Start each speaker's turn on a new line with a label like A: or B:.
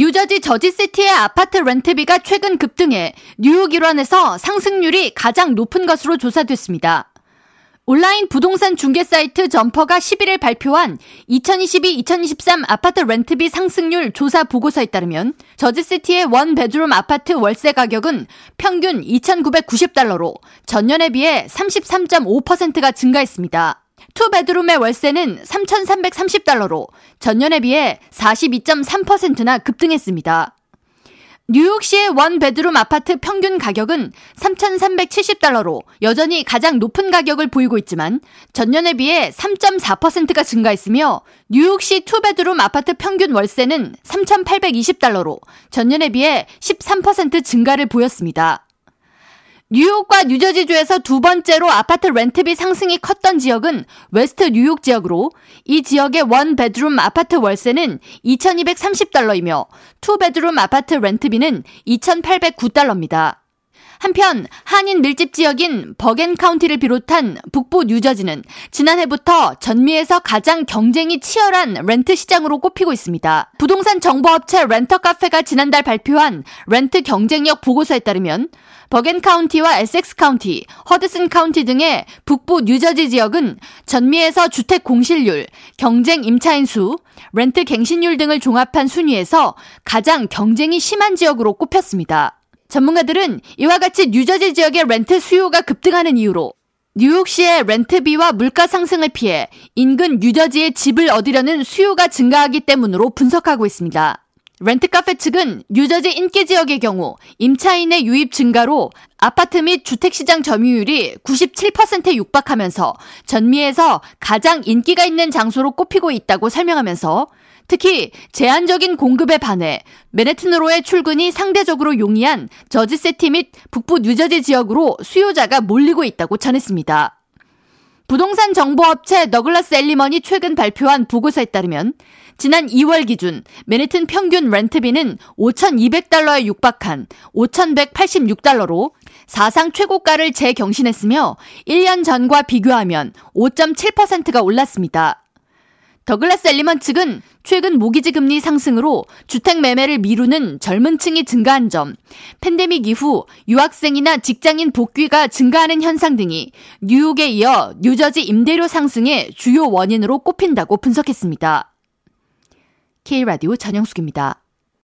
A: 뉴저지 저지시티의 아파트 렌트비가 최근 급등해 뉴욕 일원에서 상승률이 가장 높은 것으로 조사됐습니다. 온라인 부동산 중개 사이트 점퍼가 11일 발표한 2022-2023 아파트 렌트비 상승률 조사 보고서에 따르면 저지시티의 one bedroom 아파트 월세 가격은 평균 2,990달러로 전년에 비해 33.5%가 증가했습니다. two bedroom의 월세는 3,330달러로 전년에 비해 42.3%나 급등했습니다. 뉴욕시의 one bedroom 아파트 평균 가격은 3,370달러로 여전히 가장 높은 가격을 보이고 있지만 전년에 비해 3.4%가 증가했으며 뉴욕시 two bedroom 아파트 평균 월세는 3,820달러로 전년에 비해 13% 증가를 보였습니다. 뉴욕과 뉴저지주에서 두 번째로 아파트 렌트비 상승이 컸던 지역은 웨스트 뉴욕 지역으로 이 지역의 one bedroom 아파트 월세는 2,230달러이며 two bedroom 아파트 렌트비는 2,809달러입니다. 한편 한인 밀집 지역인 버겐 카운티를 비롯한 북부 뉴저지는 지난해부터 전미에서 가장 경쟁이 치열한 렌트 시장으로 꼽히고 있습니다. 부동산 정보업체 렌트카페가 지난달 발표한 렌트 경쟁력 보고서에 따르면 버겐 카운티와 에섹스 카운티, 허드슨 카운티 등의 북부 뉴저지 지역은 전미에서 주택 공실률, 경쟁 임차인 수, 렌트 갱신율 등을 종합한 순위에서 가장 경쟁이 심한 지역으로 꼽혔습니다. 전문가들은 이와 같이 뉴저지 지역의 렌트 수요가 급등하는 이유로 뉴욕시의 렌트비와 물가 상승을 피해 인근 뉴저지에 집을 얻으려는 수요가 증가하기 때문으로 분석하고 있습니다. 렌트카페 측은 뉴저지 인기 지역의 경우 임차인의 유입 증가로 아파트 및 주택시장 점유율이 97%에 육박하면서 전미에서 가장 인기가 있는 장소로 꼽히고 있다고 설명하면서 특히 제한적인 공급에 반해 맨해튼으로의 출근이 상대적으로 용이한 저지세티 및 북부 뉴저지 지역으로 수요자가 몰리고 있다고 전했습니다. 부동산 정보업체 너글라스 엘리먼이 최근 발표한 보고서에 따르면 지난 2월 기준 맨해튼 평균 렌트비는 5,200달러에 육박한 5,186달러로 사상 최고가를 재경신했으며 1년 전과 비교하면 5.7%가 올랐습니다. 더글라스 엘리먼 측은 최근 모기지 금리 상승으로 주택 매매를 미루는 젊은 층이 증가한 점, 팬데믹 이후 유학생이나 직장인 복귀가 증가하는 현상 등이 뉴욕에 이어 뉴저지 임대료 상승의 주요 원인으로 꼽힌다고 분석했습니다. K라디오 전영숙입니다.